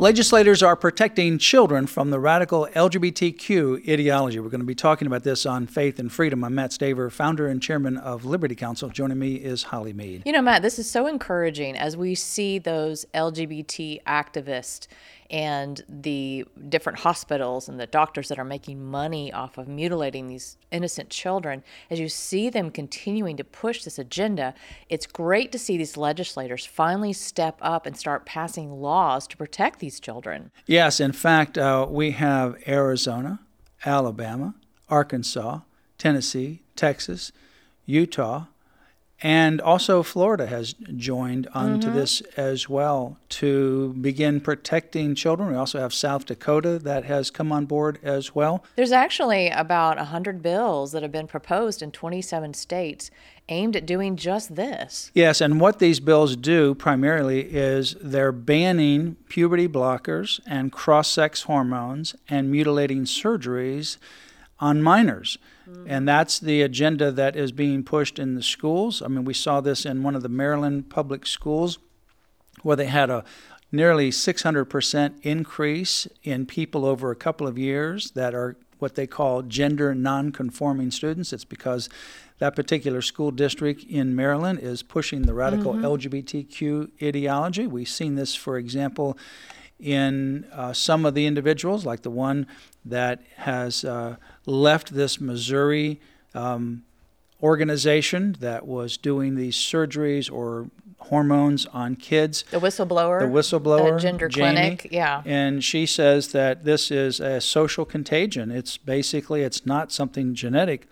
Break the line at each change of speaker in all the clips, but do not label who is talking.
Legislators are protecting children from the radical LGBTQ ideology. We're going to be talking about this on Faith and Freedom. I'm Matt Staver, founder and chairman of Liberty Counsel. Joining me is Holly Meade.
You know, Matt, this is so encouraging as we see those LGBT activists and the different hospitals and the doctors that are making money off of mutilating these innocent children, as you see them continuing to push this agenda, it's great to see these legislators finally step up and start passing laws to protect these children.
Yes, in fact, uh, we have Arizona, Alabama, Arkansas, Tennessee, Texas, Utah, and also, Florida has joined onto mm-hmm. this as well to begin protecting children. We also have South Dakota that has come on board as well.
There's actually about 100 bills that have been proposed in 27 states aimed at doing just this.
Yes, and what these bills do primarily is they're banning puberty blockers and cross sex hormones and mutilating surgeries on minors. And that's the agenda that is being pushed in the schools. I mean, we saw this in one of the Maryland public schools where they had a nearly 600% increase in people over a couple of years that are what they call gender nonconforming students. It's because that particular school district in Maryland is pushing the radical mm-hmm. LGBTQ ideology. We've seen this, for example, in uh, some of the individuals, like the one that has uh, left this Missouri um, organization that was doing these surgeries or hormones on kids.
The whistleblower.
The whistleblower.
The gender
Jamie,
clinic. Yeah.
And she says that this is a social contagion. It's basically it's not something genetic.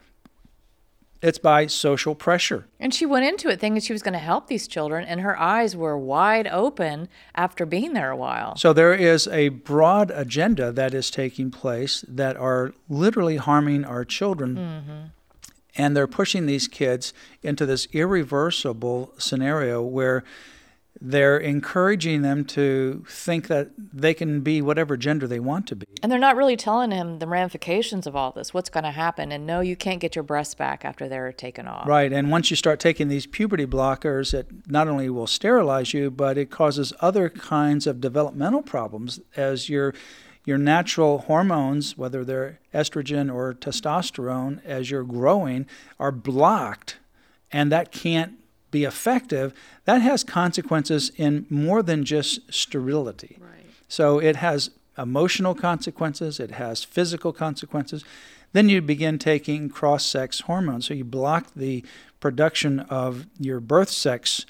It's by social pressure.
And she went into it thinking she was going to help these children, and her eyes were wide open after being there a while.
So there is a broad agenda that is taking place that are literally harming our children. Mm-hmm. And they're pushing these kids into this irreversible scenario where they're encouraging them to think that they can be whatever gender they want to be.
And they're not really telling him the ramifications of all this, what's going to happen. And no, you can't get your breasts back after they're taken off.
Right. And once you start taking these puberty blockers, it not only will sterilize you, but it causes other kinds of developmental problems as your your natural hormones, whether they're estrogen or testosterone, as you're growing, are blocked, and that can't be effective, that has consequences in more than just sterility.
Right.
So it has emotional consequences, it has physical consequences. Then you begin taking cross sex hormones. So you block the production of your birth sex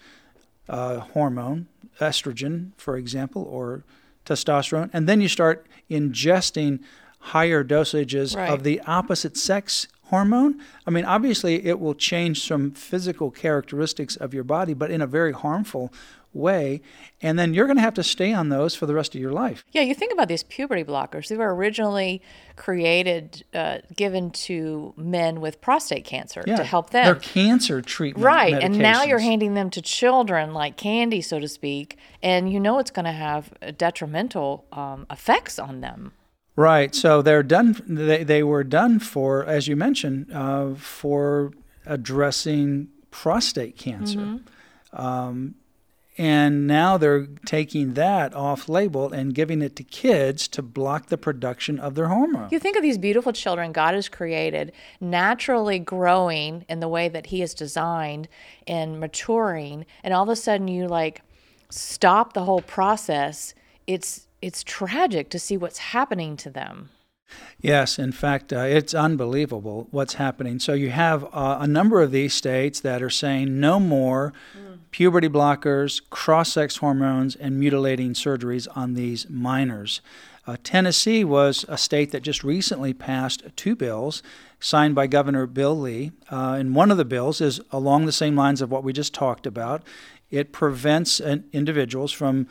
uh, hormone, estrogen, for example, or testosterone. And then you start ingesting higher dosages
right.
of the opposite sex hormone. I mean, obviously, it will change some physical characteristics of your body, but in a very harmful way. And then you're going to have to stay on those for the rest of your life.
Yeah, you think about these puberty blockers. They were originally created, uh, given to men with prostate cancer
yeah,
to help them.
They're cancer treatment.
Right. And now you're handing them to children like candy, so to speak. And you know it's going to have detrimental um, effects on them.
Right. So they're done. They, they were done for, as you mentioned, uh, for addressing prostate cancer. Mm-hmm. Um, and now they're taking that off label and giving it to kids to block the production of their hormone.
You think of these beautiful children God has created, naturally growing in the way that He has designed and maturing, and all of a sudden you like stop the whole process. It's it's tragic to see what's happening to them.
Yes, in fact, uh, it's unbelievable what's happening. So you have uh, a number of these states that are saying no more mm. puberty blockers, cross sex hormones, and mutilating surgeries on these minors. Uh, Tennessee was a state that just recently passed two bills signed by Governor Bill Lee. Uh, and one of the bills is along the same lines of what we just talked about. It prevents individuals from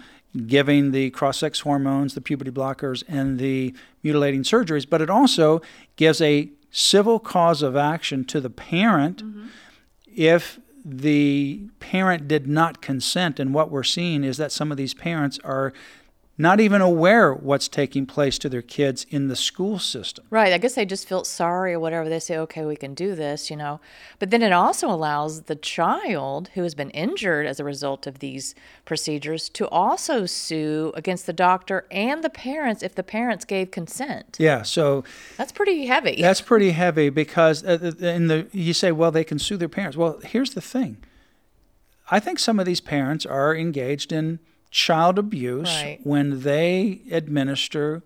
giving the cross sex hormones, the puberty blockers, and the mutilating surgeries, but it also gives a civil cause of action to the parent mm-hmm. if the parent did not consent. And what we're seeing is that some of these parents are not even aware what's taking place to their kids in the school system.
Right. I guess they just feel sorry or whatever. They say, okay, we can do this, you know. But then it also allows the child who has been injured as a result of these procedures to also sue against the doctor and the parents if the parents gave consent.
Yeah. So
that's pretty heavy.
That's pretty heavy because uh, uh, in the you say, well, they can sue their parents. Well, here's the thing. I think some of these parents are engaged in child abuse right. when they administer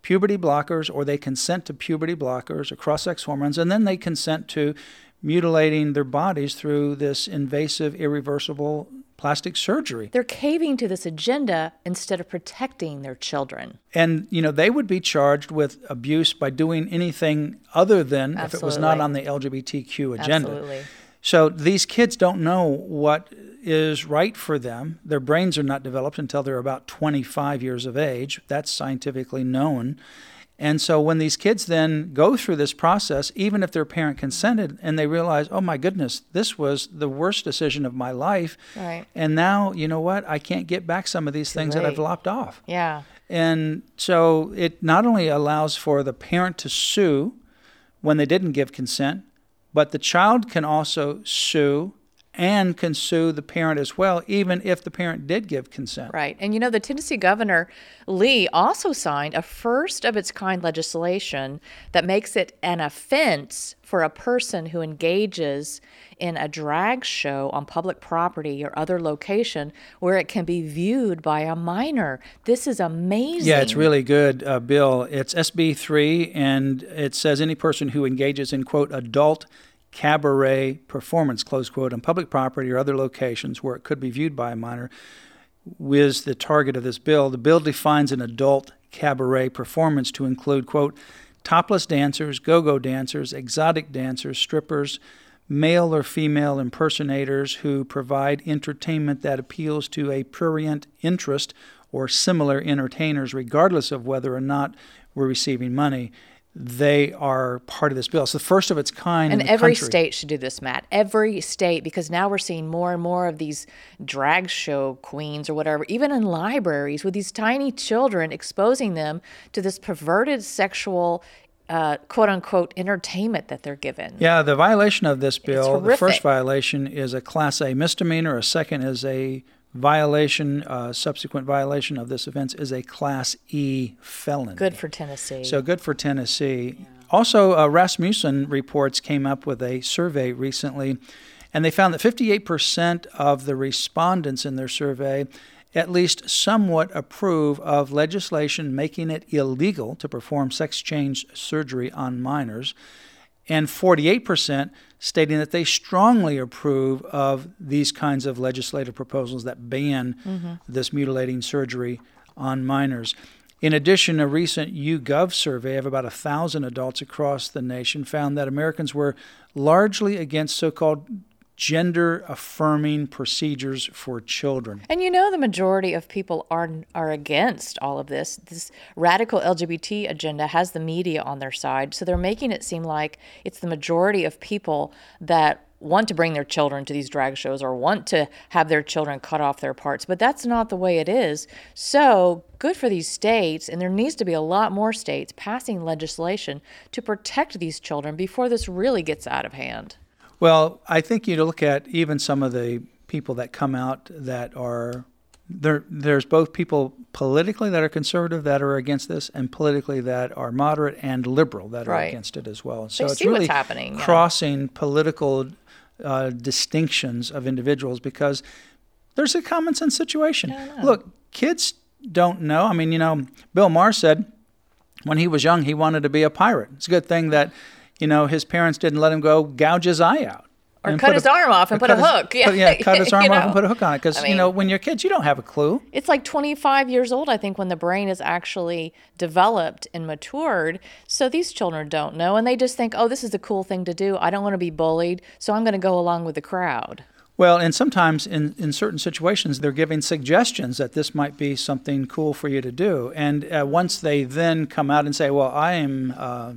puberty blockers or they consent to puberty blockers or cross sex hormones, and then they consent to mutilating their bodies through this invasive, irreversible plastic surgery.
They're caving to this agenda instead of protecting their children.
And, you know, they would be charged with abuse by doing anything other than Absolutely. if it was not on the LGBTQ agenda.
Absolutely.
So these kids don't know what is right for them. Their brains are not developed until they're about 25 years of age. That's scientifically known. And so when these kids then go through this process, even if their parent consented and they realize, oh my goodness, this was the worst decision of my life.
Right.
And now, you know what? I can't get back some of these Too things late. that I've lopped off.
Yeah.
And so it not only allows for the parent to sue when they didn't give consent, but the child can also sue and can sue the parent as well, even if the parent did give consent.
Right. And you know, the Tennessee governor, Lee, also signed a first of its kind legislation that makes it an offense for a person who engages in a drag show on public property or other location where it can be viewed by a minor. This is amazing.
Yeah, it's really good, uh, Bill. It's SB 3, and it says any person who engages in, quote, adult cabaret performance, close quote, on public property or other locations where it could be viewed by a minor was the target of this bill. The bill defines an adult cabaret performance to include, quote, topless dancers, go go dancers, exotic dancers, strippers, male or female impersonators who provide entertainment that appeals to a prurient interest or similar entertainers, regardless of whether or not we're receiving money they are part of this bill. It's the first of its kind.
And every
country.
state should do this, Matt. Every state, because now we're seeing more and more of these drag show queens or whatever, even in libraries with these tiny children, exposing them to this perverted sexual. Uh, quote unquote entertainment that they're given.
Yeah, the violation of this bill, the first violation is a Class A misdemeanor, a second is a violation, uh, subsequent violation of this offense is a Class E felony.
Good for Tennessee.
So good for Tennessee. Yeah. Also, uh, Rasmussen reports came up with a survey recently, and they found that 58% of the respondents in their survey at least somewhat approve of legislation making it illegal to perform sex change surgery on minors and 48% stating that they strongly approve of these kinds of legislative proposals that ban mm-hmm. this mutilating surgery on minors. In addition, a recent YouGov survey of about a thousand adults across the nation found that Americans were largely against so called gender affirming procedures for children.
And you know the majority of people are are against all of this. This radical LGBT agenda has the media on their side, so they're making it seem like it's the majority of people that want to bring their children to these drag shows or want to have their children cut off their parts, but that's not the way it is. So, good for these states, and there needs to be a lot more states passing legislation to protect these children before this really gets out of hand.
Well, I think you look at even some of the people that come out that are there. There's both people politically that are conservative that are against this, and politically that are moderate and liberal that
right.
are against it as well. So
they
it's really
happening,
crossing yeah. political uh, distinctions of individuals because there's a common sense situation. Look, kids don't know. I mean, you know, Bill Maher said when he was young he wanted to be a pirate. It's a good thing that you know, his parents didn't let him go gouge his eye out.
Or cut his a, arm off and put a hook.
yeah, put, yeah, cut his arm off know? and put a hook on it. Because, I mean, you know, when you're kids, you don't have a clue.
It's like 25 years old, I think, when the brain is actually developed and matured. So these children don't know. And they just think, oh, this is a cool thing to do. I don't want to be bullied. So I'm going to go along with the crowd.
Well, and sometimes in, in certain situations, they're giving suggestions that this might be something cool for you to do. And uh, once they then come out and say, well, I am, uh,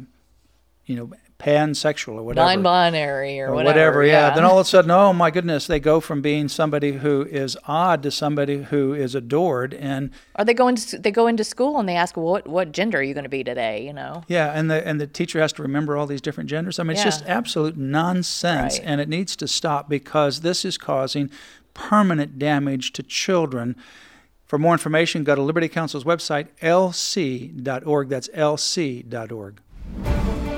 you know, pansexual or whatever.
Non-binary or,
or
whatever.
whatever, yeah. Then all of a sudden, oh my goodness, they go from being somebody who is odd to somebody who is adored, and
are they going? into they go into school and they ask, well, what what gender are you going to be today? You know.
yeah, and the and the teacher has to remember all these different genders. I mean, it's just absolute nonsense,
Right.
and it needs to stop because this is causing permanent damage to children. For more information, go to Liberty Counsel's website, lc.org. That's lc.org.